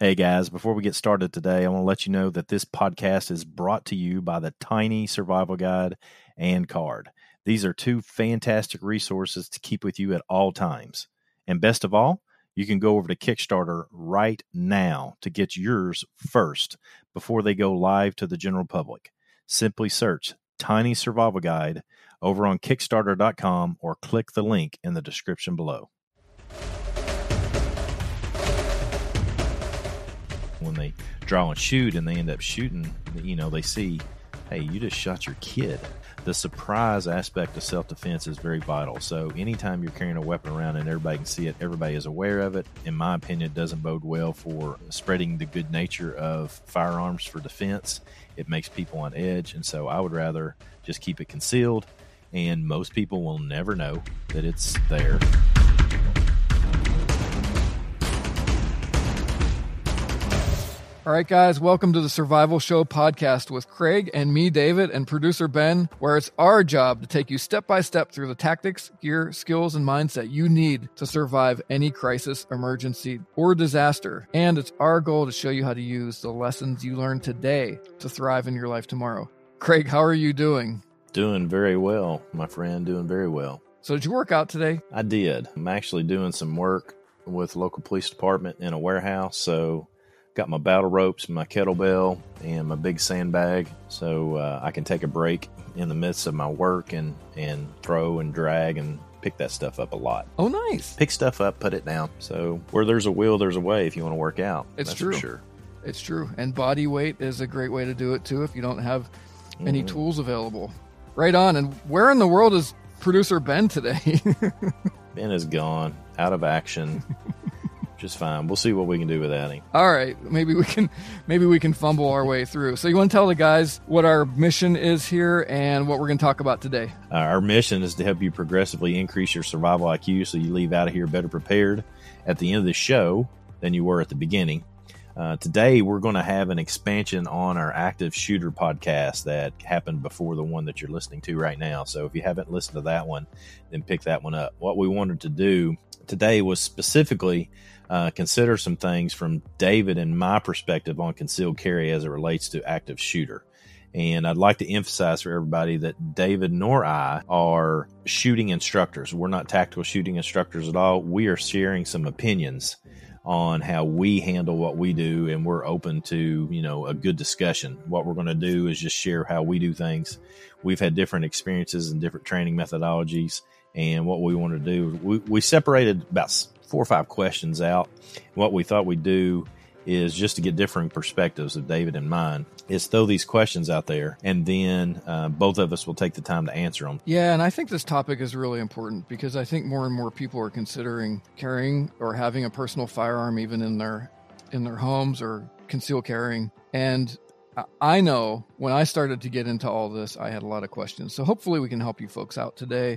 Hey guys, before we get started today, I want to let you know that this podcast is brought to you by the Tiny Survival Guide and Card. These are two fantastic resources to keep with you at all times. And best of all, you can go over to Kickstarter right now to get yours first before they go live to the general public. Simply search Tiny Survival Guide over on Kickstarter.com or click the link in the description below. When they draw and shoot and they end up shooting, you know, they see, hey, you just shot your kid. The surprise aspect of self defense is very vital. So, anytime you're carrying a weapon around and everybody can see it, everybody is aware of it, in my opinion, it doesn't bode well for spreading the good nature of firearms for defense. It makes people on edge. And so, I would rather just keep it concealed, and most people will never know that it's there. All right, guys, welcome to the Survival Show podcast with Craig and me, David, and producer Ben, where it's our job to take you step by step through the tactics, gear, skills, and mindset you need to survive any crisis, emergency, or disaster. And it's our goal to show you how to use the lessons you learned today to thrive in your life tomorrow. Craig, how are you doing? Doing very well, my friend, doing very well. So, did you work out today? I did. I'm actually doing some work with local police department in a warehouse, so got my battle ropes, my kettlebell, and my big sandbag, so uh, I can take a break in the midst of my work and and throw and drag and pick that stuff up a lot. Oh, nice! Pick stuff up, put it down. So where there's a will, there's a way. If you want to work out, it's That's true. sure. It's true, and body weight is a great way to do it too. If you don't have any Mhm. tools available, right on. And where in the world is producer Ben today? Ben is gone, out of action. Just fine. We'll see what we can do without him. All right, maybe we can maybe we can fumble our way through. So you want to tell the guys what our mission is here and what we're going to talk about today? Uh, our mission is to help you progressively increase your survival IQ so you leave out of here better prepared at the end of the show than you were at the beginning. Uh, today, we're going to have an expansion on our active shooter podcast that happened before the one that you're listening to right now. So, if you haven't listened to that one, then pick that one up. What we wanted to do today was specifically uh, consider some things from David and my perspective on concealed carry as it relates to active shooter. And I'd like to emphasize for everybody that David nor I are shooting instructors. We're not tactical shooting instructors at all. We are sharing some opinions on how we handle what we do and we're open to you know a good discussion what we're going to do is just share how we do things we've had different experiences and different training methodologies and what we want to do we, we separated about four or five questions out what we thought we'd do is just to get differing perspectives of david and mine is throw these questions out there and then uh, both of us will take the time to answer them Yeah, and I think this topic is really important because I think more and more people are considering carrying or having a personal firearm even in their in their homes or concealed carrying. And I know when I started to get into all this, I had a lot of questions. So hopefully we can help you folks out today.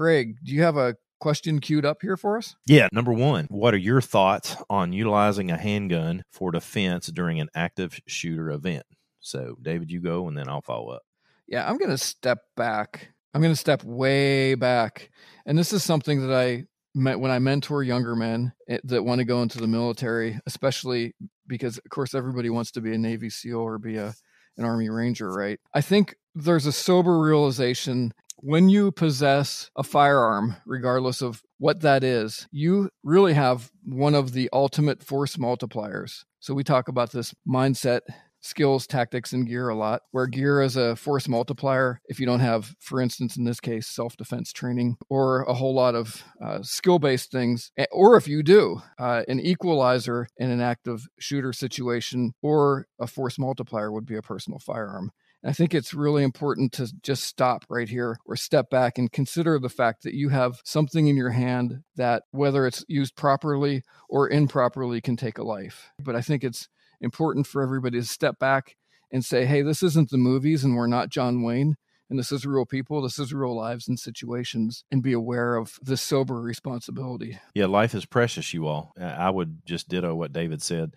Craig, do you have a question queued up here for us? Yeah. Number one, what are your thoughts on utilizing a handgun for defense during an active shooter event? So, David, you go and then I'll follow up. Yeah, I'm going to step back. I'm going to step way back. And this is something that I met when I mentor younger men eh, that want to go into the military, especially because, of course, everybody wants to be a Navy SEAL or be a an Army Ranger, right? I think there's a sober realization when you possess a firearm, regardless of what that is, you really have one of the ultimate force multipliers. So we talk about this mindset skills, tactics, and gear a lot, where gear is a force multiplier. If you don't have, for instance, in this case, self defense training or a whole lot of uh, skill based things, eh, or if you do, uh, an equalizer in an active shooter situation or a force multiplier would be a personal firearm. I think it's really important to just stop right here or step back and consider the fact that you have something in your hand that, whether it's used properly or improperly, can take a life. But I think it's important for everybody to step back and say, hey, this isn't the movies and we're not John Wayne. And this is real people, this is real lives and situations, and be aware of this sober responsibility. Yeah, life is precious, you all. I would just ditto what David said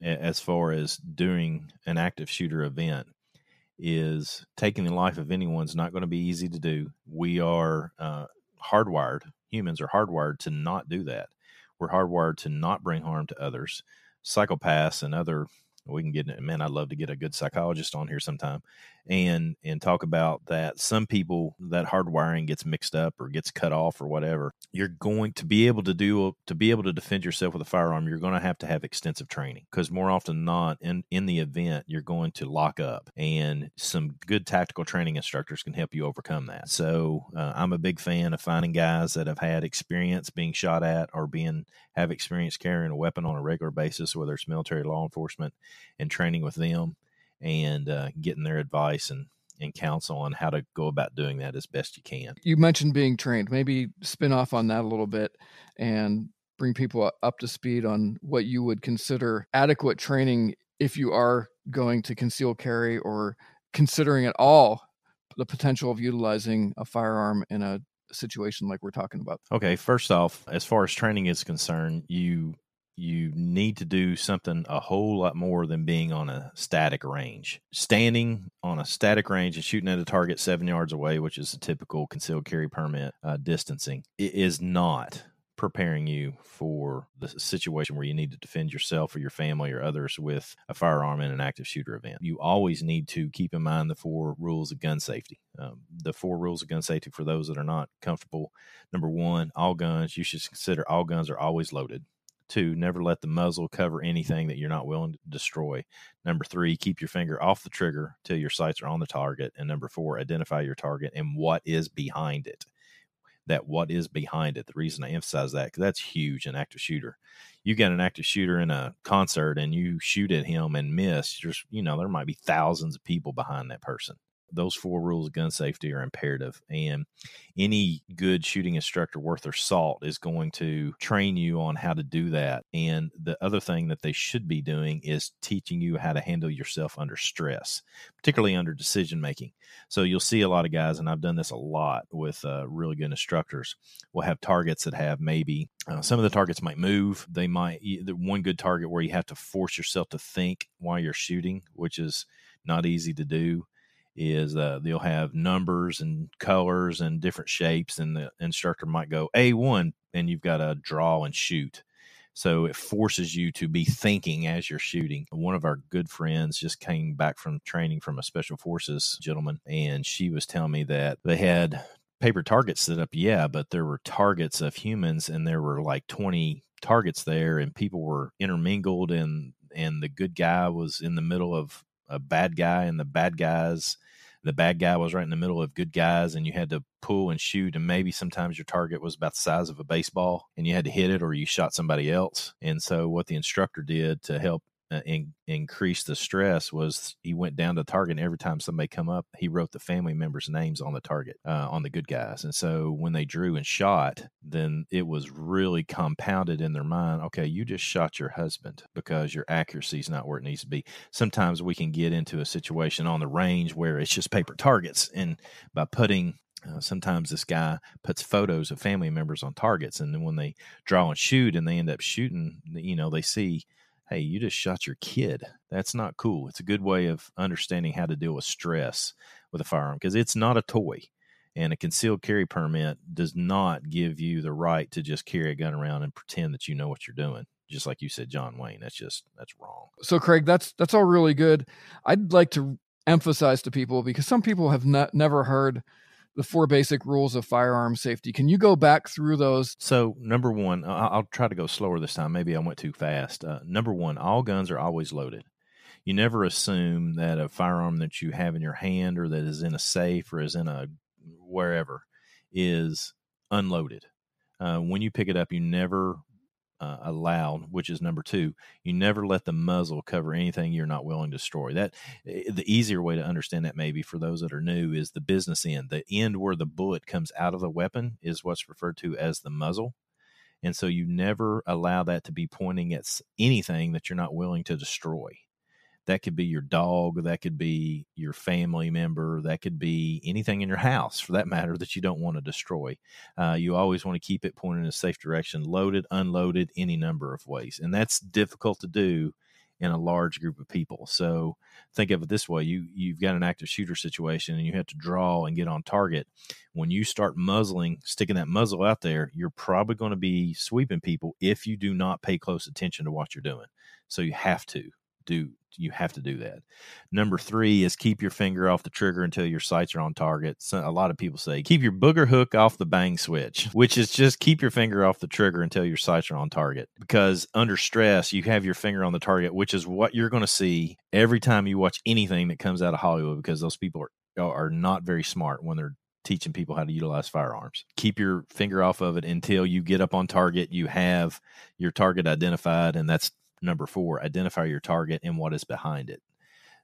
as far as doing an active shooter event. Is taking the life of anyone is not going to be easy to do. We are uh, hardwired, humans are hardwired to not do that. We're hardwired to not bring harm to others. Psychopaths and other we can get man i'd love to get a good psychologist on here sometime and and talk about that. Some people that hardwiring gets mixed up or gets cut off or whatever. You're going to be able to do to be able to defend yourself with a firearm you're going to have to have extensive training because more often than not in in the event you're going to lock up and some good tactical training instructors can help you overcome that. So uh, i'm a big fan of finding guys that have had experience being shot at or being have experience carrying a weapon on a regular basis whether it's military law enforcement and training with them and uh, getting their advice and and counsel on how to go about doing that as best you can. You mentioned being trained. Maybe spin off on that a little bit and bring people up to speed on what you would consider adequate training if you are going to conceal carry or considering at all the potential of utilizing a firearm in a situation like we're talking about. Okay, first off, as far as training is concerned, you you need to do something a whole lot more than being on a static range. Standing on a static range and shooting at a target seven yards away, which is a typical concealed carry permit uh, distancing, it is not preparing you for the situation where you need to defend yourself or your family or others with a firearm in an active shooter event. You always need to keep in mind the four rules of gun safety. Um, the four rules of gun safety for those that are not comfortable. Number one, all guns, you should consider all guns are always loaded. Two, never let the muzzle cover anything that you're not willing to destroy. Number three, keep your finger off the trigger till your sights are on the target. And number four, identify your target and what is behind it. That what is behind it. The reason I emphasize that because that's huge in active shooter. You get an active shooter in a concert and you shoot at him and miss. Just you know there might be thousands of people behind that person those four rules of gun safety are imperative. And any good shooting instructor worth their salt is going to train you on how to do that. And the other thing that they should be doing is teaching you how to handle yourself under stress, particularly under decision making. So you'll see a lot of guys, and I've done this a lot with uh, really good instructors, will have targets that have maybe uh, some of the targets might move. They might, one good target where you have to force yourself to think while you're shooting, which is not easy to do is uh, they'll have numbers and colors and different shapes, and the instructor might go A1, and you've got to draw and shoot. So it forces you to be thinking as you're shooting. One of our good friends just came back from training from a special forces gentleman, and she was telling me that they had paper targets set up, yeah, but there were targets of humans, and there were like 20 targets there, and people were intermingled, and and the good guy was in the middle of a bad guy and the bad guys the bad guy was right in the middle of good guys and you had to pull and shoot and maybe sometimes your target was about the size of a baseball and you had to hit it or you shot somebody else. And so what the instructor did to help uh, in, increase the stress was he went down to target every time somebody come up he wrote the family members names on the target uh, on the good guys. And so when they drew and shot then it was really compounded in their mind okay you just shot your husband because your accuracy is not where it needs to be. Sometimes we can get into a situation on the range where it's just paper targets and by putting uh, sometimes this guy puts photos of family members on targets and then when they draw and shoot and they end up shooting you know they see hey, you just shot your kid. That's not cool. It's a good way of understanding how to deal with stress with a firearm because it's not a toy. And a concealed carry permit does not give you the right to just carry a gun around and pretend that you know what you're doing. Just like you said, John Wayne, that's just that's wrong. So, Craig, that's that's all really good. I'd like to emphasize to people because some people have not, never heard the four basic rules of firearm safety. Can you go back through those? So, number one, I'll try to go slower this time. Maybe I went too fast. Uh, number one, all guns are always loaded. You never assume that a firearm that you have in your hand or that is in a safe or is in a wherever is unloaded. Uh, when you pick it up, you never uh, allowed, which is number two. You never let the muzzle cover anything you're not willing to destroy. That eh, the easier way to understand that maybe for those that are new is the business end. The end where the bullet comes out of the weapon is what's referred to as the muzzle. And so you never allow that to be pointing at anything that you're not willing to destroy. That could be your dog, that could be your family member, that could be anything in your house for that matter that you don't want to destroy. Uh, you always want to keep it pointed in a safe direction, loaded, unloaded, any number of ways. And that's difficult to do in a large group of people. So think of it this way: you you've got an active shooter situation, and you have to draw and get on target. When you start muzzling, sticking that muzzle out there, you're probably going to be sweeping people if you do not pay close attention to what you're doing. So you have to do you have to do that. Number three is keep your finger off the trigger until your sights are on target. So a lot of people say keep your booger hook off the bang switch, which is just keep your finger off the trigger until your sights are on target. Because under stress, you have your finger on the target, which is what you're going to see every time you watch anything that comes out of Hollywood. Because those people are are not very smart when they're teaching people how to utilize firearms. Keep your finger off of it until you get up on target. You have your target identified, and that's number four, identify your target and what is behind it.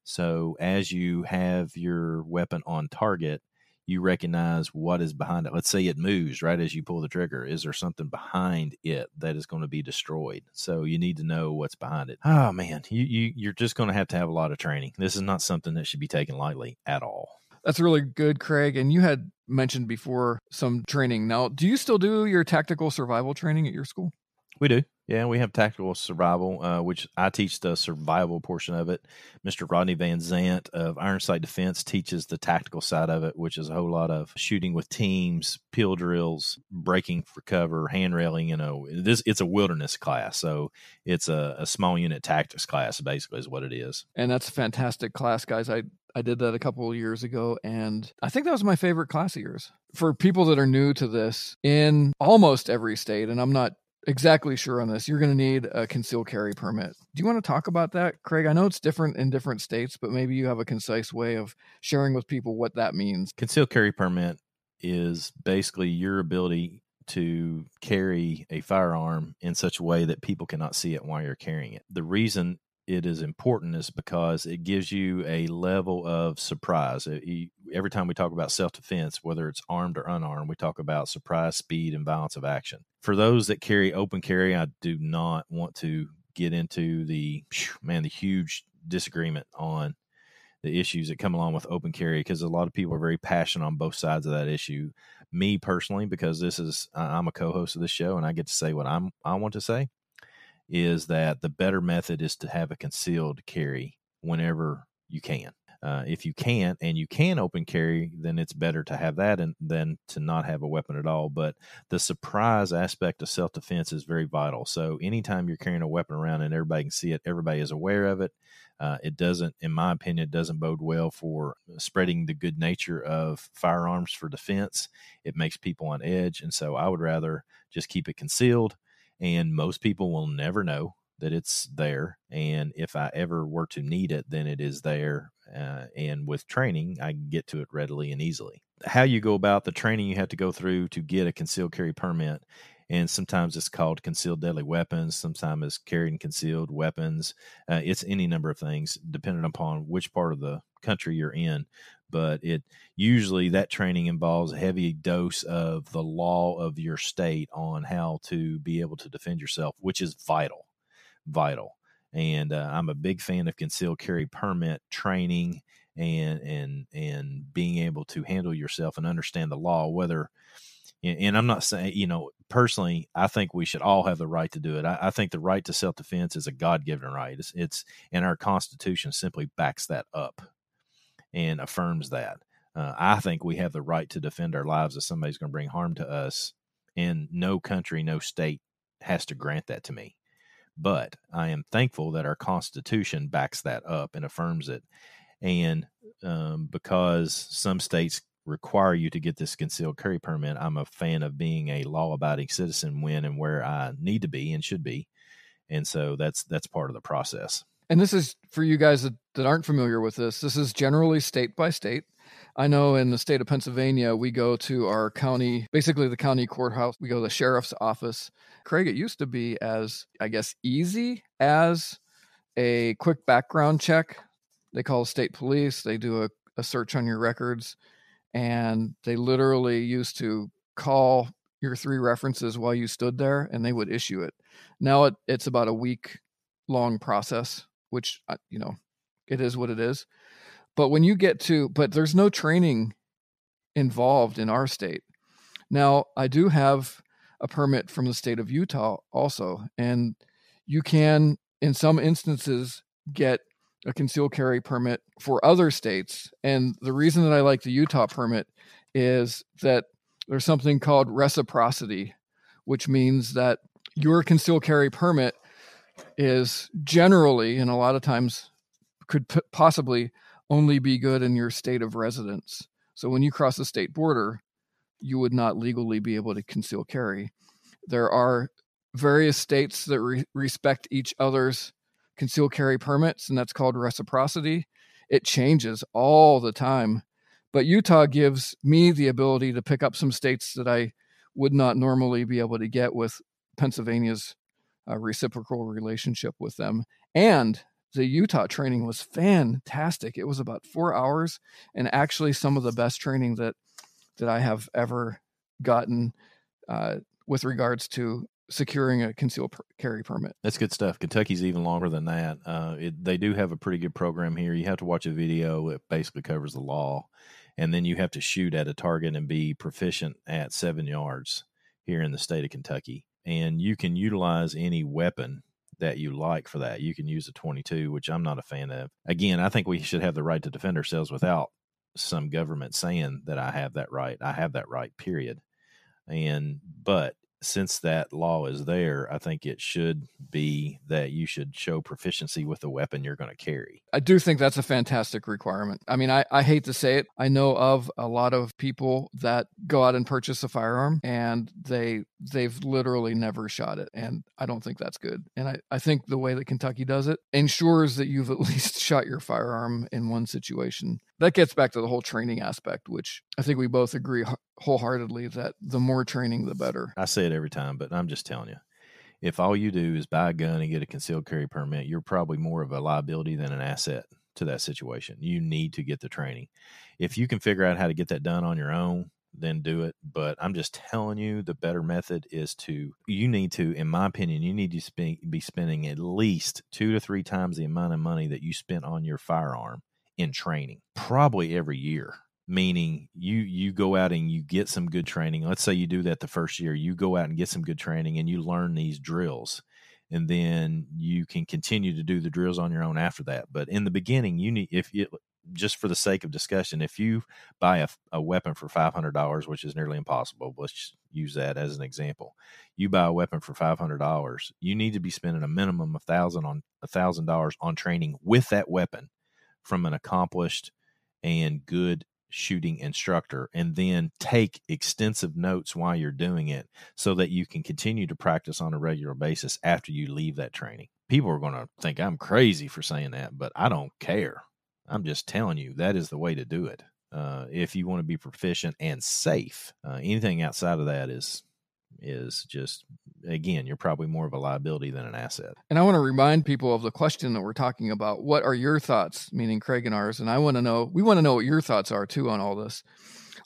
So as you have your weapon on target, you recognize what is behind it. Let's say it moves right as you pull the trigger. Is there something behind it that is going to be destroyed? So you need to know what's behind it. Oh man, you, you you're just going to have to have a lot of training. This is not something that should be taken lightly at all. That's really good, Craig. And you had mentioned before some training. Now, do you still do your tactical survival training at your school? We do. Yeah, we have tactical survival, uh, which I teach the survival portion of it. Mr. Rodney Van Zant of Iron Sight Defense teaches the tactical side of it, which is a whole lot of shooting with teams, peel drills, breaking for cover, hand railing. You know, this it's a wilderness class, so it's a, a small unit tactics class, basically, is what it is. And that's a fantastic class, guys. I I did that a couple of years ago, and I think that was my favorite class of yours. For people that are new to this, in almost every state, and I'm not exactly sure on this, you're going to need a concealed carry permit. Do you want to talk about that, Craig? I know it's different in different states, but maybe you have a concise way of sharing with people what that means. Concealed carry permit is basically your ability to carry a firearm in such a way that people cannot see it while you're carrying it. The reason it is important is because it gives you a level of surprise. It, every time we talk about self defense, whether it's armed or unarmed, we talk about surprise, speed, and violence of action. For those that carry open carry, I do not want to get into the man the huge disagreement on the issues that come along with open carry because a lot of people are very passionate on both sides of that issue. Me personally, because this is I'm a co-host of this show and I get to say what I'm I want to say is that the better method is to have a concealed carry whenever you can. Uh, if you can't and you can open carry, then it's better to have that and than to not have a weapon at all. But the surprise aspect of self defense is very vital. So anytime you're carrying a weapon around and everybody can see it, everybody is aware of it. Uh, it doesn't, in my opinion, it doesn't bode well for spreading the good nature of firearms for defense. It makes people on edge, and so I would rather just keep it concealed and most people will never know that it's there. And if I ever were to need it, then it is there. Uh, and with training, I get to it readily and easily. How you go about the training you have to go through to get a concealed carry permit. And sometimes it's called concealed deadly weapons. Sometimes it's carrying concealed weapons. Uh, it's any number of things, depending upon which part of the country you're in but it usually that training involves a heavy dose of the law of your state on how to be able to defend yourself, which is vital, vital. And uh, I'm a big fan of concealed carry permit training and and and being able to handle yourself and understand the law. Whether and I'm not saying you know personally, I think we should all have the right to do it. I, I think the right to self defense is a God given right. It's, it's and our Constitution simply backs that up and affirms that. Uh, I think we have the right to defend our lives if somebody's going to bring harm to us, and no country, no state has to grant that to me. But I am thankful that our Constitution backs that up and affirms it. And um, because some states require you to get this concealed carry permit, I'm a fan of being a law abiding citizen when and where I need to be and should be. And so that's that's part of the process and this is for you guys that, that aren't familiar with this this is generally state by state. I know in the state of pennsylvania we go to our county basically the county courthouse we go to the sheriff's office. Craig it used to be as i guess easy as a quick background check. They call state police they do a, a search on your records and they literally used to call your three references while you stood there and they would issue it. Now it, it's about a week long process which uh, you know it is what it is but when you get to but there's no training involved in our state now i do have a permit from the state of utah also and you can in some instances get a concealed carry permit for other states. And the reason that I like the Utah permit is that there's something called reciprocity, which means that your concealed carry permit is generally and a lot of times could p- possibly only be good in your state of residence. So when you cross the state border, you would not legally be able to conceal carry. There are various states that re- respect each other's conceal carry permits, and that's called reciprocity. It changes all the time. But Utah gives me the ability to pick up some states that I would not normally be able to get with Pennsylvania's uh, reciprocal relationship with them. And the Utah training was fantastic. It was about four hours, and actually some of the best training that that I have ever gotten uh, with regards to securing a concealed carry permit. That's good stuff. Kentucky's even longer than that. Uh, it, they do have a pretty good program here. You have to watch a video. It basically covers the law, and then you have to shoot at a target and be proficient at seven yards here in the state of Kentucky. And you can utilize any weapon that you like for that. You can use a 22, which I'm not a fan of. Again, I think we should have the right to defend ourselves without some government saying that I have that right. I have that right, period. And, but since that law is there, I think it should be that you should show proficiency with the weapon you're going to carry. I do think that's a fantastic requirement. I mean, I, I hate to say it. I know of a lot of people that go out and purchase a firearm and they they've literally never shot it. And I don't think that's good. And I, I think the way that Kentucky does it ensures that you've at least shot your firearm in one situation that gets back to the whole training aspect, which I think we both agree wholeheartedly that the more training, the better. I say it every time, but I'm just telling you. If all you do is buy a gun and get a concealed carry permit, you're probably more of a liability than an asset to that situation. You need to get the training. If you can figure out how to get that done on your own, then do it. But I'm just telling you, the better method is to, you need to, in my opinion, you need to be spending at least two to three times the amount of money that you spent on your firearm in training, probably every year. Meaning you you go out and you get some good training. Let's say you do that the first year. You go out and get some good training and you learn these drills and then you can continue to do the drills on your own after that. But in the beginning, you need if you just for the sake of discussion, if you buy a, a weapon for five hundred dollars, which is nearly impossible, let's use that as an example. You buy a weapon for five hundred dollars, you need to be spending a minimum of thousand on a thousand dollars on training with that weapon from an accomplished and good shooting instructor and then take extensive notes while you're doing it so that you can continue to practice on a regular basis after you leave that training. People are going to think I'm crazy for saying that, but I don't care. I'm just telling you that is the way to do it. Uh, if you want to be proficient and safe, uh, anything outside of that is is just again you're probably more of a liability than an asset and i want to remind people of the question that we're talking about what are your thoughts meaning craig and ours and i want to know we want to know what your thoughts are too on all this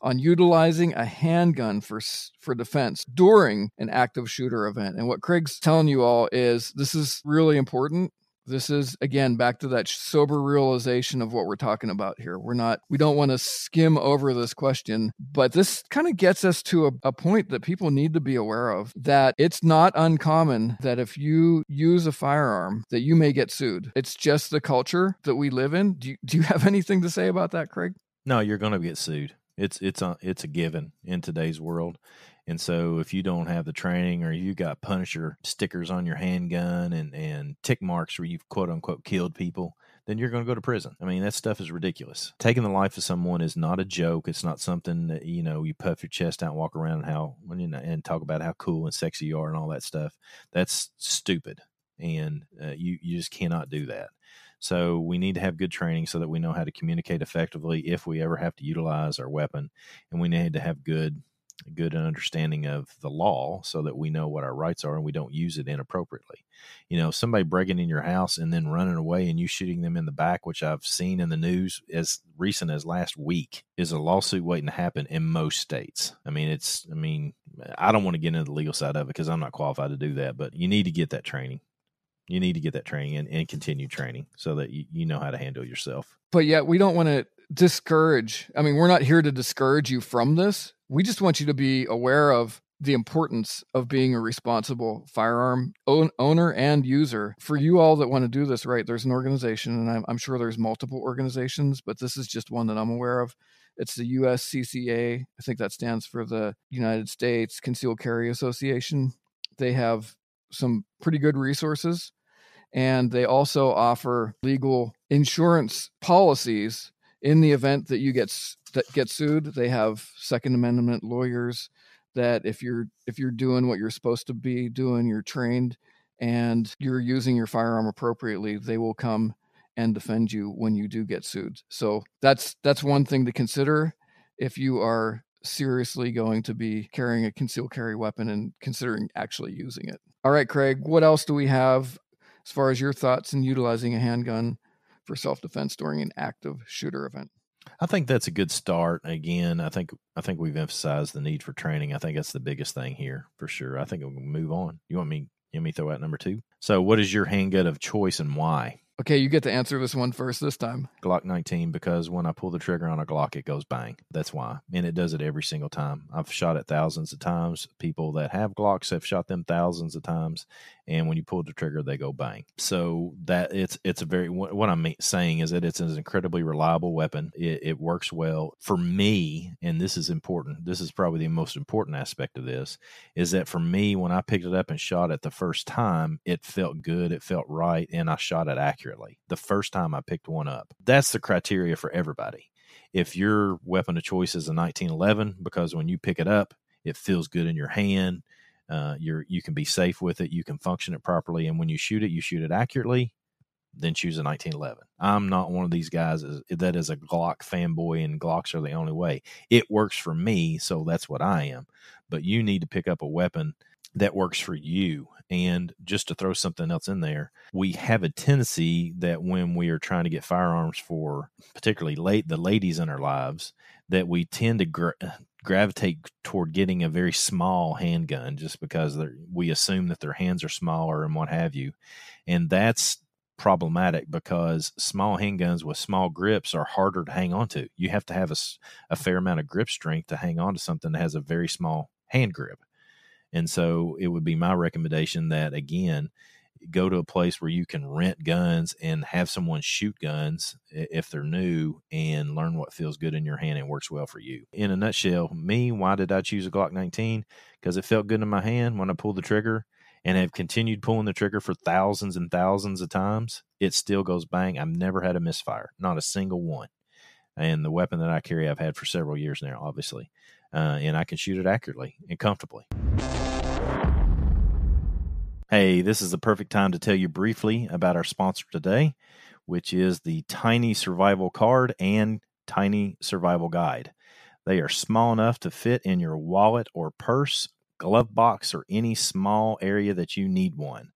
on utilizing a handgun for for defense during an active shooter event and what craig's telling you all is this is really important this is again back to that sober realization of what we're talking about here. We're not we don't want to skim over this question but this kind of gets us to a, a, point that people need to be aware of that it's not uncommon that if you use a firearm that you may get sued. It's just the culture that we live in. Do you, do you have anything to say about that craig? No you're going to get sued it's it's a it's a given in today's world and so if you don't have the training or you got Punisher stickers on your handgun and, and tick marks where you've quote unquote killed people, then you're going to go to prison. I mean, that stuff is ridiculous. Taking the life of someone is not a joke. It's not something that, you know, you puff your chest out and walk around and how, you know, and talk about how cool and sexy you are and all that stuff. That's stupid. And uh, you, you just cannot do that. So we need to have good training so that we know how to communicate effectively if we ever have to utilize our weapon. And we need to have good good understanding of the law so that we know what our rights are and we don't use it inappropriately. You know, somebody breaking in your house and then running away and you shooting them in the back, which I've seen in the news as recent as last week, is a lawsuit waiting to happen in most states. I mean, it's, I mean, I don't want to get into the legal side of it because I'm not qualified to do that, but you need to get that training. You need to get that training and, and continue training so that you, you know how to handle yourself. But yet, we don't want to discourage. I mean, we're not here to discourage you from this we just want you to be aware of the importance of being a responsible firearm own, owner and user. For you all that want to do this right, there's an organization, and I'm, I'm sure there's multiple organizations, but this is just one that I'm aware of. It's the USCCA. I think that stands for the United States Concealed Carry Association. They have some pretty good resources and they also offer legal insurance policies in the event that you get that get sued. They have Second Amendment lawyers that if you're if you're doing what you're supposed to be doing, you're trained and you're using your firearm appropriately, they will come and defend you when you do get sued. So that's that's one thing to consider if you are seriously going to be carrying a concealed carry weapon and considering actually using it. All right, Craig, what else do we have as far as your thoughts in utilizing a handgun for self defense during an active shooter event? I think that's a good start. Again, I think I think we've emphasized the need for training. I think that's the biggest thing here for sure. I think we'll move on. You want me? You want me throw out number two? So, what is your handgun of choice and why? Okay, you get to answer this one first this time. Glock 19 because when I pull the trigger on a Glock, it goes bang. That's why. And it does it every single time. I've shot it thousands of times. People that have Glocks have shot them thousands of times. And when you pull the trigger, they go bang. So that it's it's a very what I'm saying is that it's an incredibly reliable weapon. It, it works well for me, and this is important. This is probably the most important aspect of this is that for me, when I picked it up and shot it the first time, it felt good, it felt right, and I shot it accurately accurately the first time I picked one up. That's the criteria for everybody. If your weapon of choice is a 1911, because when you pick it up, it feels good in your hand. Uh, you're you can be safe with it. You can function it properly, and when you shoot it, you shoot it accurately. Then choose a 1911. I'm not one of these guys that is a Glock fanboy, and Glocks are the only way. It works for me, so that's what I am. But you need to pick up a weapon that works for you. And just to throw something else in there, we have a tendency that when we are trying to get firearms for particularly late the ladies in our lives, that we tend to gra- gravitate toward getting a very small handgun just because we assume that their hands are smaller and what have you. And that's problematic because small handguns with small grips are harder to hang on to. You have to have a, a fair amount of grip strength to hang on to something that has a very small hand grip. And so it would be my recommendation that again, go to a place where you can rent guns and have someone shoot guns if they're new and learn what feels good in your hand and works well for you. In a nutshell, me, why did I choose a Glock 19? Because it felt good in my hand when I pulled the trigger and have continued pulling the trigger for thousands and thousands of times. It still goes bang. I've never had a misfire, not a single one. And the weapon that I carry, I've had for several years now, obviously uh, and I can shoot it accurately and comfortably. Hey, this is the perfect time to tell you briefly about our sponsor today, which is the Tiny Survival Card and Tiny Survival Guide. They are small enough to fit in your wallet or purse, glove box, or any small area that you need one.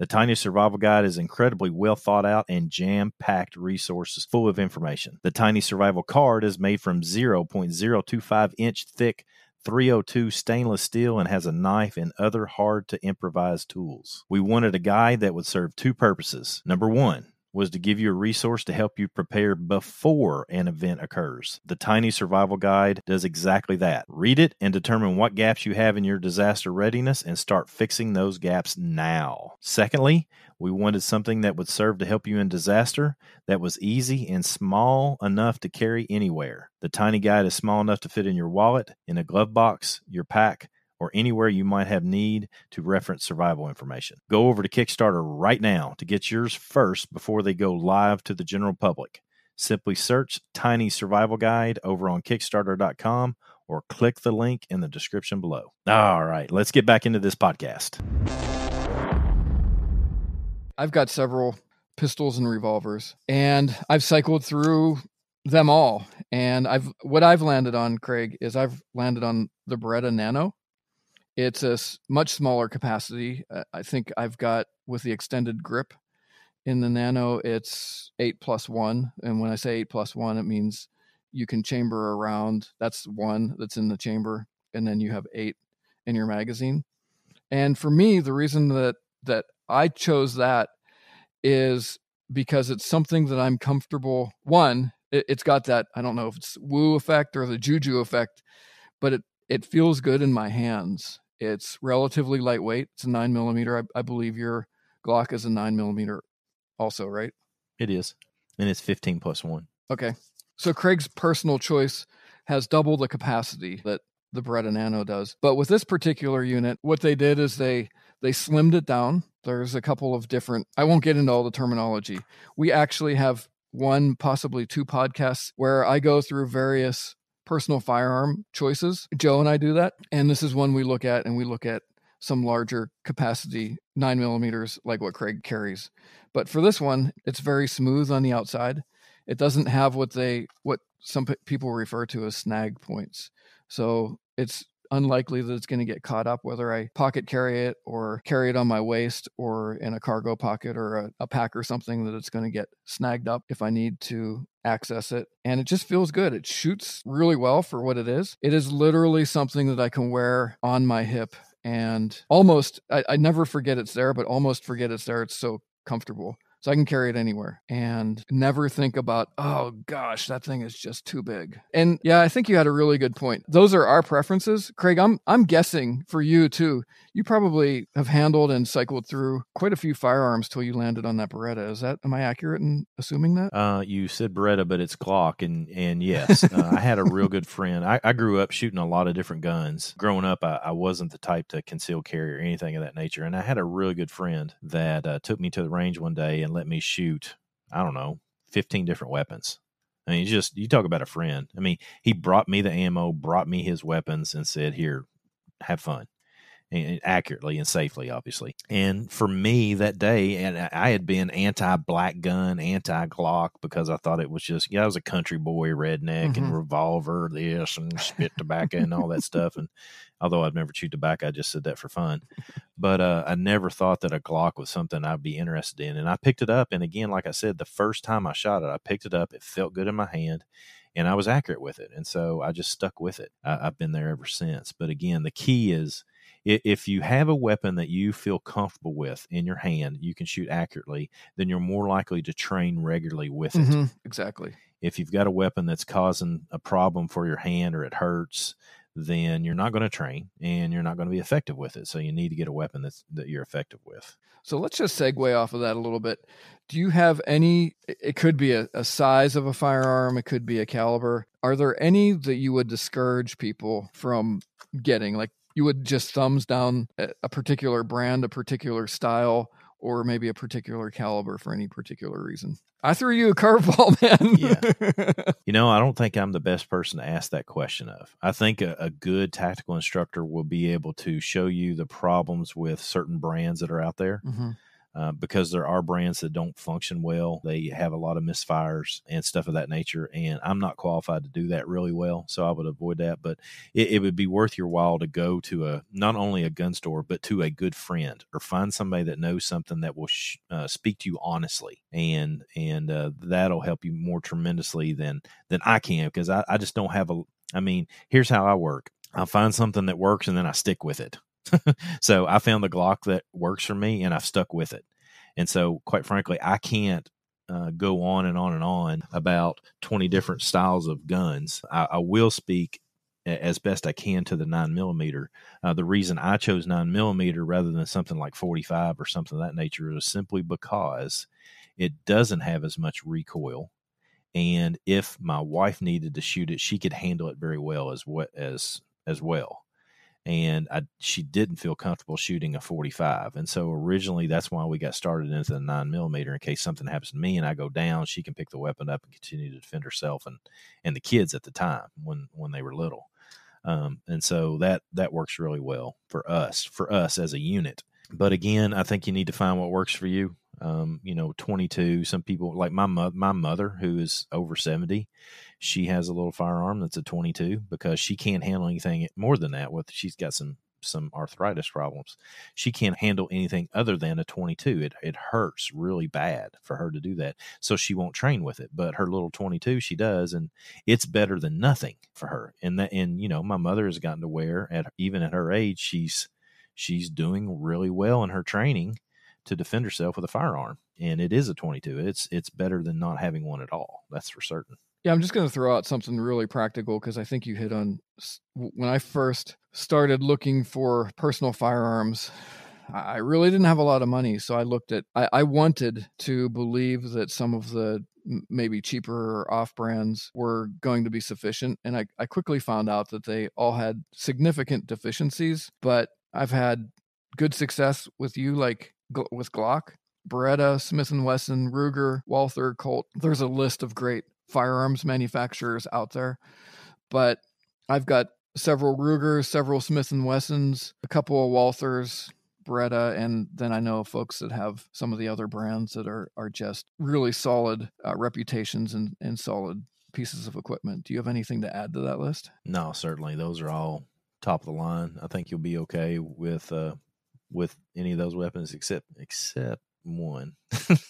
The Tiny Survival Guide is incredibly well thought out and jam packed resources full of information. The Tiny Survival Card is made from 0.025 inch thick 302 stainless steel and has a knife and other hard to improvise tools. We wanted a guide that would serve two purposes. Number one, was to give you a resource to help you prepare before an event occurs. The Tiny Survival Guide does exactly that. Read it and determine what gaps you have in your disaster readiness and start fixing those gaps now. Secondly, we wanted something that would serve to help you in disaster that was easy and small enough to carry anywhere. The Tiny Guide is small enough to fit in your wallet, in a glove box, your pack, or anywhere you might have need to reference survival information. Go over to Kickstarter right now to get yours first before they go live to the general public. Simply search Tiny Survival Guide over on Kickstarter.com or click the link in the description below. All right, let's get back into this podcast. I've got several pistols and revolvers, and I've cycled through them all. And I've what I've landed on, Craig, is I've landed on the Beretta Nano. It's a much smaller capacity. Uh, I think I've got with the extended grip in the Nano, it's eight plus one. And when I say eight plus one, it means you can chamber around. That's one that's in the chamber, and then you have eight in your magazine. And for me, the reason that that I chose that is because it's something that I'm comfortable. One, it, has got that I don't know if it's woo effect or the juju effect, but it it feels good in my hands It's relatively lightweight. It's a nine millimeter. I, I believe your Glock is a nine millimeter, also, right? It is, and it's 15 plus one. Okay. So Craig's personal choice has double the capacity that the Beretta Nano does. But with this particular unit, what they did is they they slimmed it down. There's a couple of different I won't get into all the terminology. We actually have one possibly two podcasts where I go through various personal firearm choices. Joe and I do that. And this is one we look at and we look at some larger capacity nine millimeters like what Craig carries. But for this one, it's very smooth on the outside. It doesn't have what they what some people refer to as snag points. So it's unlikely that it's going to get caught up whether I pocket carry it or carry it on my waist or in a cargo pocket or a, a, pack or something that it's going to get snagged up if I need to access it. And it just feels good. It shoots really well for what it is. It is literally something that I can wear on my hip and almost, I, I never forget it's there, but almost forget it's there. It's so comfortable so I can carry it anywhere and never think about, oh gosh, that thing is just too big. And yeah, I think you had a really good point. Those are our preferences. Craig, I'm I'm guessing for you too. You probably have handled and cycled through quite a few firearms till you landed on that Beretta. Is that am I accurate in assuming that? Uh, you said Beretta, but it's Glock, and and yes, uh, I had a real good friend. I, I, grew up shooting a lot of different guns. Growing up, I, I, wasn't the type to conceal carry or anything of that nature, and I had a really good friend that uh, took me to the range one day and and let me shoot, I don't know, 15 different weapons. I mean, just you talk about a friend. I mean, he brought me the ammo, brought me his weapons, and said, "Here, have fun." And accurately and safely, obviously. And for me that day, and I had been anti black gun, anti Glock because I thought it was just, yeah, I was a country boy, redneck, mm-hmm. and revolver, this and spit tobacco and all that stuff. And although I've never chewed tobacco, I just said that for fun. But uh, I never thought that a Glock was something I'd be interested in. And I picked it up. And again, like I said, the first time I shot it, I picked it up. It felt good in my hand and I was accurate with it. And so I just stuck with it. I, have been there ever since. But again, the key is if you have a weapon that you feel comfortable with in your hand, you can shoot accurately, then you're more likely to train regularly with it. Mm-hmm, exactly. If you've got a weapon that's causing a problem for your hand or it hurts, then you're not going to train and you're not going to be effective with it. So you need to get a weapon that's that you're effective with. So let's just segue off of that a little bit. Do you have any? It could be a, a size of a firearm. It could be a caliber. Are there any that you would discourage people from getting? Like you would just thumbs down a particular brand, a particular style, or maybe a particular caliber for any particular reason. I threw you a curveball, man. yeah. You know, I don't think I'm the best person to ask that question of. I think a, a, good tactical instructor will be able to show you the problems with certain brands that are out there. Mm-hmm. Uh, because there are brands that don't function well. They have a lot of misfires and stuff of that nature. And I'm not qualified to do that really well. So I would avoid that. But it, it would be worth your while to go to a not only a gun store, but to a good friend or find somebody that knows something that will sh- uh, speak to you honestly. And, and uh, that'll help you more tremendously than, than I can because I, I just don't have a, I mean, here's how I work. I find something that works and then I stick with it. so I found the Glock that works for me and I've stuck with it. And so, quite frankly, I can't uh, go on and on and on about 20 different styles of guns. I, I will speak as best I can to the nine millimeter. Uh, the reason I chose nine millimeter rather than something like 45 or something of that nature is simply because it doesn't have as much recoil. And if my wife needed to shoot it, she could handle it very well as what as as well and I, she didn't feel comfortable shooting a 45. And so originally that's why we got started into the nine millimeter in case something happens to me and I go down, she can pick the weapon up and continue to defend herself and, and the kids at the time when, when they were little. Um, and so that, that works really well for us, for us as a unit. But again, I think you need to find what works for you. Um, you know, 22, some people like my, mo- my mother who is over 70, she has a little firearm that's a 22 because she can't handle anything more than that with she's got some some arthritis problems. She can't handle anything other than a 22 it, it hurts really bad for her to do that so she won't train with it but her little 22 she does and it's better than nothing for her. And that and you know my mother has gotten to where at even at her age she's she's doing really well in her training to defend herself with a firearm and it is a 22 it's it's better than not having one at all that's for certain yeah, I'm just going to throw out something really practical because I think you hit on when I first started looking for personal firearms, I really didn't have a lot of money. So I looked at, I, I wanted to believe that some of the maybe cheaper off brands were going to be sufficient. And I, I quickly found out that they all had significant deficiencies, but I've had good success with you, like with Glock, Beretta, Smith & Wesson, Ruger, Walther, Colt. There's a list of great firearms manufacturers out there. But I've got several Rugers, several Smith & Wessons, a couple of Walthers, Beretta, and then I know folks that have some of the other brands that are are just really solid uh, reputations and and solid pieces of equipment. Do you have anything to add to that list? No, certainly those are all top of the line. I think you'll be okay with uh, with any of those weapons except except one.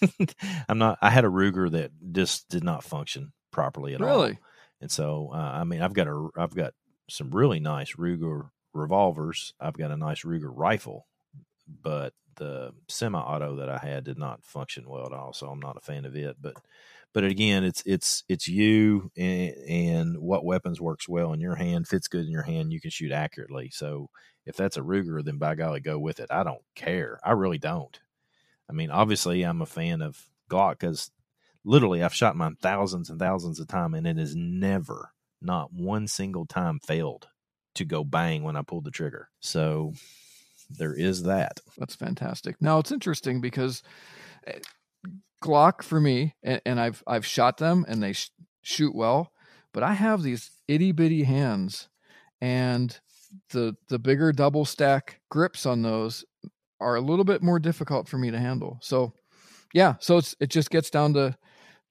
I'm not. I had a Ruger that just did not function properly at really? all. Really, and so uh, I mean, I've got a I've got some really nice Ruger revolvers. I've got a nice Ruger rifle but the semi-auto that I had did not function well at all. So I'm not a fan of it. But but again, it's it's it's you and, and what weapons works well in your hand, fits good in your hand. You can shoot accurately. So if that's a Ruger, then by golly, go with it. I don't care. I really don't. I mean, obviously, I'm a fan of Glock because literally I've shot mine thousands and thousands of times, and it has never, not one single time, failed to go bang when I pulled the trigger. So there is that. That's fantastic. Now it's interesting because eh, Glock for me, and, and I've I've shot them and they sh- shoot well, but I have these itty bitty hands, and the the bigger double stack grips on those are a little bit more difficult for me to handle. So, yeah, so it's it just gets down to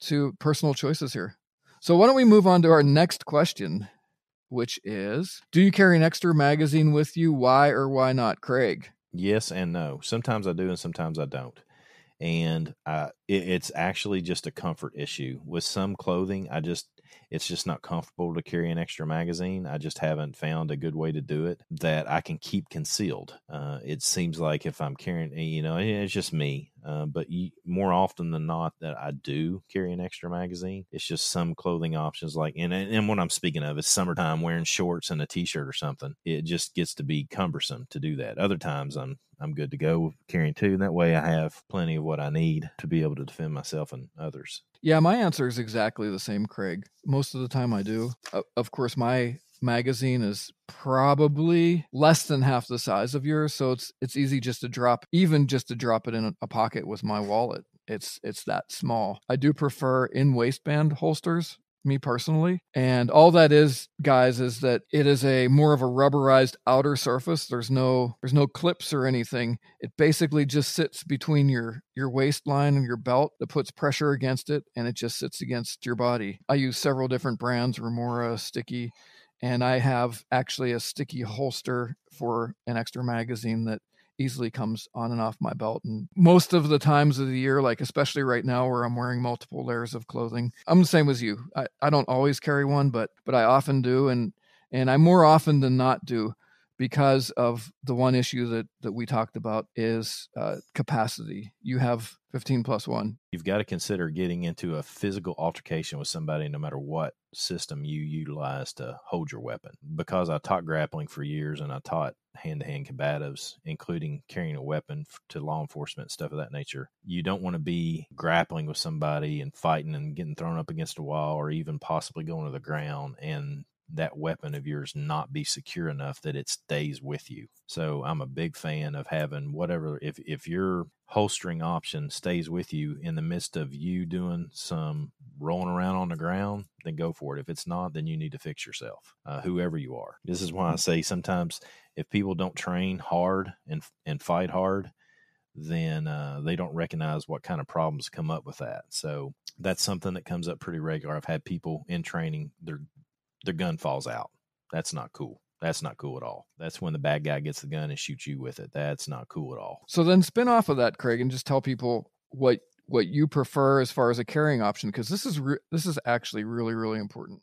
to personal choices here. So why don't we move on to our next question? which is Do you carry an extra magazine with you? Why or why not, Craig? Yes and no. Sometimes I do, and sometimes I don't. And uh, it, it's actually just a comfort issue. With some clothing, I just it's just not comfortable to carry an extra magazine. I just haven't found a good way to do it that I can keep concealed. Uh, it seems like if I'm carrying, eh, you know, it's just me. Uh, but you, more often than not, that I do carry an extra magazine. It's just some clothing options, like and and what I'm speaking of is summertime wearing shorts and a t-shirt or something. It just gets to be cumbersome to do that. Other times I'm I'm good to go carrying two. And that way I have plenty of what I need to be able to defend myself and others. Yeah, my answer is exactly the same, Craig. Most of the time I do. Of course, my magazine is probably less than half the size of yours, so it's it's easy just to drop even just to drop it in a pocket with my wallet. It's it's that small. I do prefer in waistband holsters me personally. And all that is, guys, is that it is a more of a rubberized outer surface. There's no there's no clips or anything. It basically just sits between your your waistline and your belt that puts pressure against it and it just sits against your body. I use several different brands, Remora, Sticky, and I have actually a sticky holster for an extra magazine that easily comes on and off my belt. And most of the times of the year, like especially right now where I'm wearing multiple layers of clothing, I'm the same as you. I, I don't always carry one, but but I often do and and I more often than not do because of the one issue that that we talked about is uh, capacity. You have 15 plus one. You've got to consider getting into a physical altercation with somebody, no matter what system you utilize to hold your weapon. Because I taught grappling for years and I taught hand to hand combatives, including carrying a weapon to law enforcement, stuff of that nature. You don't want to be grappling with somebody and fighting and getting thrown up against a wall or even possibly going to the ground and that weapon of yours not be secure enough that it stays with you. So I'm a big fan of having whatever if if your holstering option stays with you in the midst of you doing some rolling around on the ground, then go for it. If it's not, then you need to fix yourself, uh, whoever you are. This is why I mm-hmm. say sometimes if people don't train hard and and fight hard, then uh, they don't recognize what kind of problems come up with that. So that's something that comes up pretty regular. I've had people in training their their gun falls out. That's not cool. That's not cool at all. That's when the bad guy gets the gun and shoots you with it. That's not cool at all. So then spin off of that, Craig, and just tell people what what you prefer as far as a carrying option because this is re- this is actually really really important.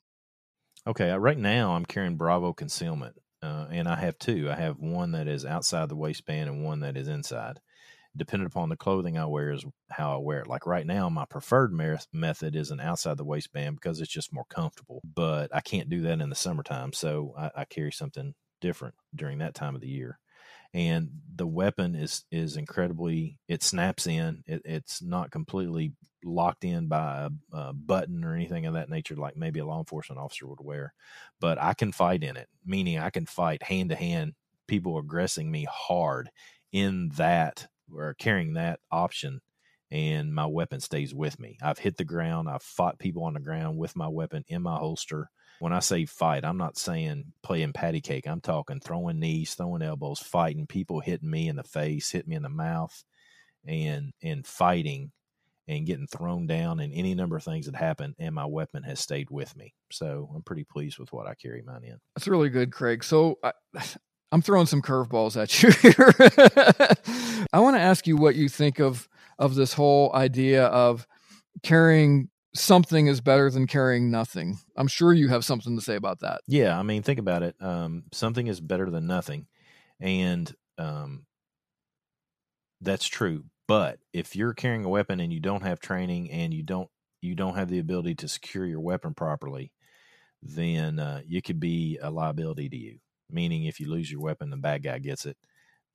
Okay, uh, right now I'm carrying Bravo concealment, uh, and I have two. I have one that is outside the waistband and one that is inside depending upon the clothing I wear is how I wear it. Like right now, my preferred method is an outside the waistband because it's just more comfortable. But I can't do that in the summertime, so I, I carry something different during that time of the year and the weapon is is incredibly it snaps in it, it's not completely locked in by a, a, button or anything of that nature like maybe a law enforcement officer would wear but i can fight in it meaning i can fight hand to hand people aggressing me hard in that or carrying that option and my weapon stays with me. I've hit the ground i've fought people on the ground with my weapon in my holster. When I say fight, I'm not saying playing patty cake. I'm talking throwing knees, throwing elbows, fighting people hitting me in the face, hitting me in the mouth, and and fighting and getting thrown down and any number of things that happen and my weapon has stayed with me. So i'm pretty pleased with what i carry mine in. That's really good craig. So I, i'm throwing some curveballs at you here i want to ask you what you think of of this whole idea of carrying something is better than carrying nothing. I'm sure you have something to say about that. Yeah, I mean, think about it. Um, something is better than nothing, and um, that's true. But if you're carrying a weapon and you don't have training and you don't you don't have the ability to secure your weapon properly, then uh, you could be a liability to you. Meaning, if you lose your weapon, the bad guy gets it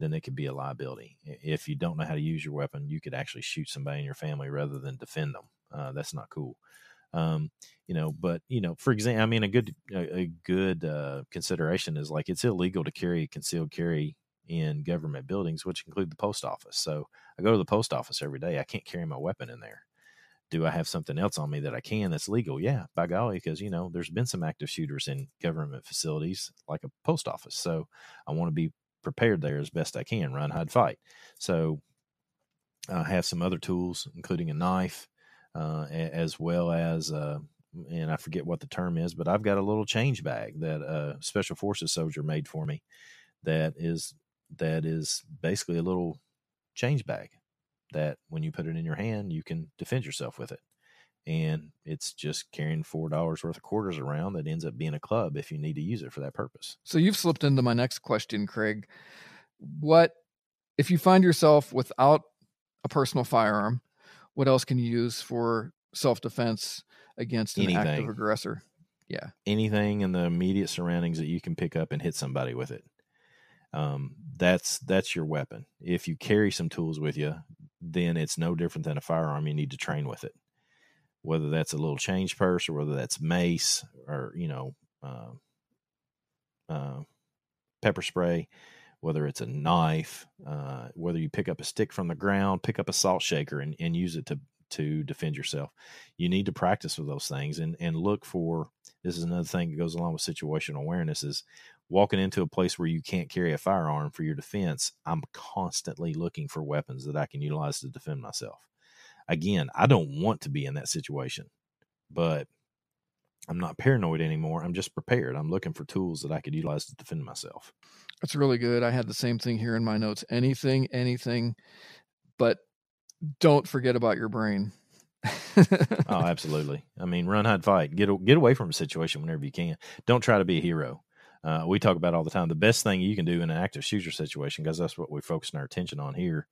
then it could be a liability. If you don't know how to use your weapon, you could actually shoot somebody in your family rather than defend them. Uh, that's not cool. Um, you know, but you know, for example, I mean, a good a, a good uh, consideration is like it's illegal to carry concealed carry in government buildings, which include the post office. So I go to the post office every day. I can't carry my weapon in there. Do I have something else on me that I can that's legal? Yeah, by golly, because you know there's been some active shooters in government facilities like a post office. So I want to be prepared there as best I can, run, hide, fight. So I have some other tools, including a knife, uh, as well as, uh, and I forget what the term is, but I've got a little change bag that a special forces soldier made for me. That is that is basically a little change bag that when you put it in your hand, you can defend yourself with it. And it's just carrying four dollars worth of quarters around that ends up being a club if you need to use it for that purpose. So you've slipped into my next question, Craig. What if you find yourself without a personal firearm? what else can you use for self defense against an Anything. active aggressor? Yeah. Anything in the immediate surroundings that you can pick up and hit somebody with it. Um, that's that's your weapon. If you carry some tools with you, then it's no different than a firearm. You need to train with it, whether that's a little change purse or whether that's mace or you know uh, uh, pepper spray whether it's a knife, uh, whether you pick up a stick from the ground, pick up a salt shaker and, and use it to to defend yourself. You need to practice with those things and and look for this is another thing that goes along with situational awareness is walking into a place where you can't carry a firearm for your defense. I'm constantly looking for weapons that I can utilize to defend myself. Again, I don't want to be in that situation, but I'm not paranoid anymore. I'm just prepared. I'm looking for tools that I could utilize to defend myself. That's really good. I had the same thing here in my notes. Anything, anything, but don't forget about your brain. oh, absolutely. I mean, run, hide, fight. Get get away from a situation whenever you can. Don't try to be a hero. Uh, we talk about all the time. The best thing you can do in an active shooter situation, because that's what we're focusing our attention on here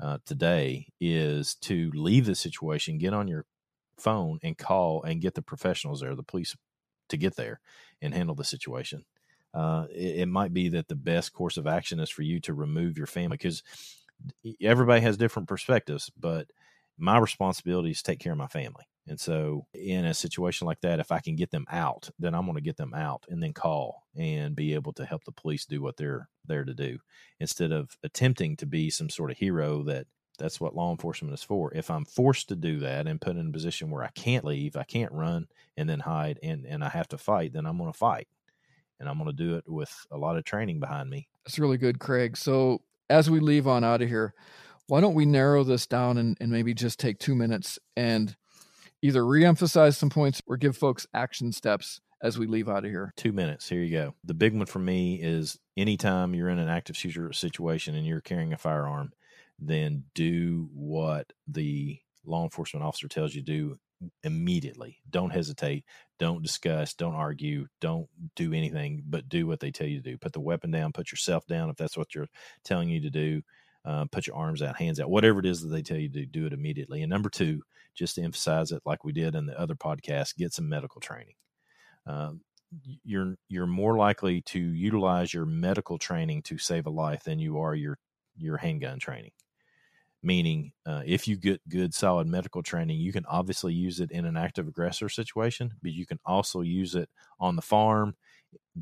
uh, today, is to leave the situation, get on your phone and call and get the professionals there, the police, to get there and handle the situation. Uh, it, it, might be that the best course of action is for you to remove your family because everybody has different perspectives, but my responsibility is to take care of my family. And so, in a situation like that, if I can get them out, then I'm going to get them out and then call and be able to help the police do what they're there to do instead of attempting to be some sort of hero that that's what law enforcement is for. If I'm forced to do that and put in a position where I can't leave, I can't run and then hide and, and I have to fight, then I'm going to fight. And I'm going to do it with a lot of training behind me. That's really good, Craig. So as we leave on out of here, why don't we narrow this down and, and maybe just take two minutes and either reemphasize some points or give folks action steps as we leave out of here? Two minutes. Here you go. The big one for me is anytime you're in an active shooter situation and you're carrying a firearm, then do what the law enforcement officer tells you to do immediately. Don't hesitate. Don't discuss. Don't argue. Don't do anything, but do what they tell you to do. Put the weapon down. Put yourself down if that's what you're telling you to do. Uh, put your arms out, hands out, whatever it is that they tell you to do, do it immediately. And number two, just to emphasize it, like we did in the other podcast, get some medical training. Uh, you're you're more likely to utilize your medical training to save a life than you are your your handgun training. Meaning, uh, if you get good, solid medical training, you can obviously use it in an active aggressor situation, but you can also use it on the farm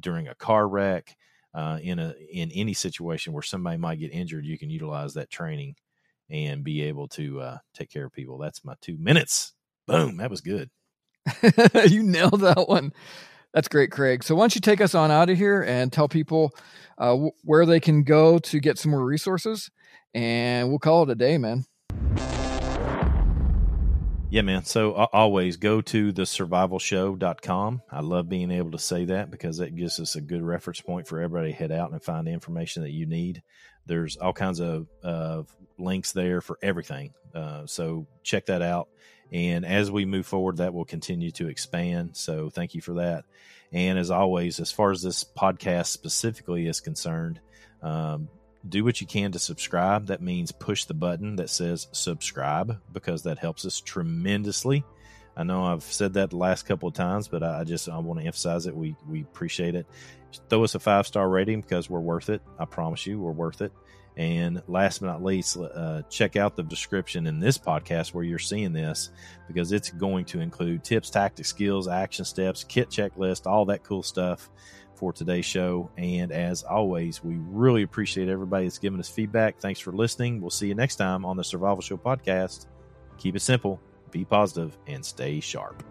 during a car wreck, uh, in a in any situation where somebody might get injured. You can utilize that training and be able to uh, take care of people. That's my two minutes. Boom, that was good. you nailed that one. That's great, Craig. So why don't you take us on out of here and tell people uh, w- where they can go to get some more resources and we'll call it a day, man. Yeah, man. So uh, always go to the survivalshow.com. I love being able to say that because that gives us a good reference point for everybody to head out and find the information that you need. There's all kinds of uh, links there for everything. Uh, so check that out. And as we move forward, that will continue to expand. So thank you for that. And as always, as far as this podcast specifically is concerned, um, do what you can to subscribe. That means push the button that says subscribe because that helps us tremendously. I know I've said that the last couple of times, but I just I want to emphasize it. We we appreciate it. Throw us a five star rating because we're worth it. I promise you, we're worth it. And last but not least, uh, check out the description in this podcast where you're seeing this because it's going to include tips, tactics, skills, action steps, kit checklist, all that cool stuff for today's show. And as always, we really appreciate everybody that's giving us feedback. Thanks for listening. We'll see you next time on the Survival Show podcast. Keep it simple, be positive, and stay sharp.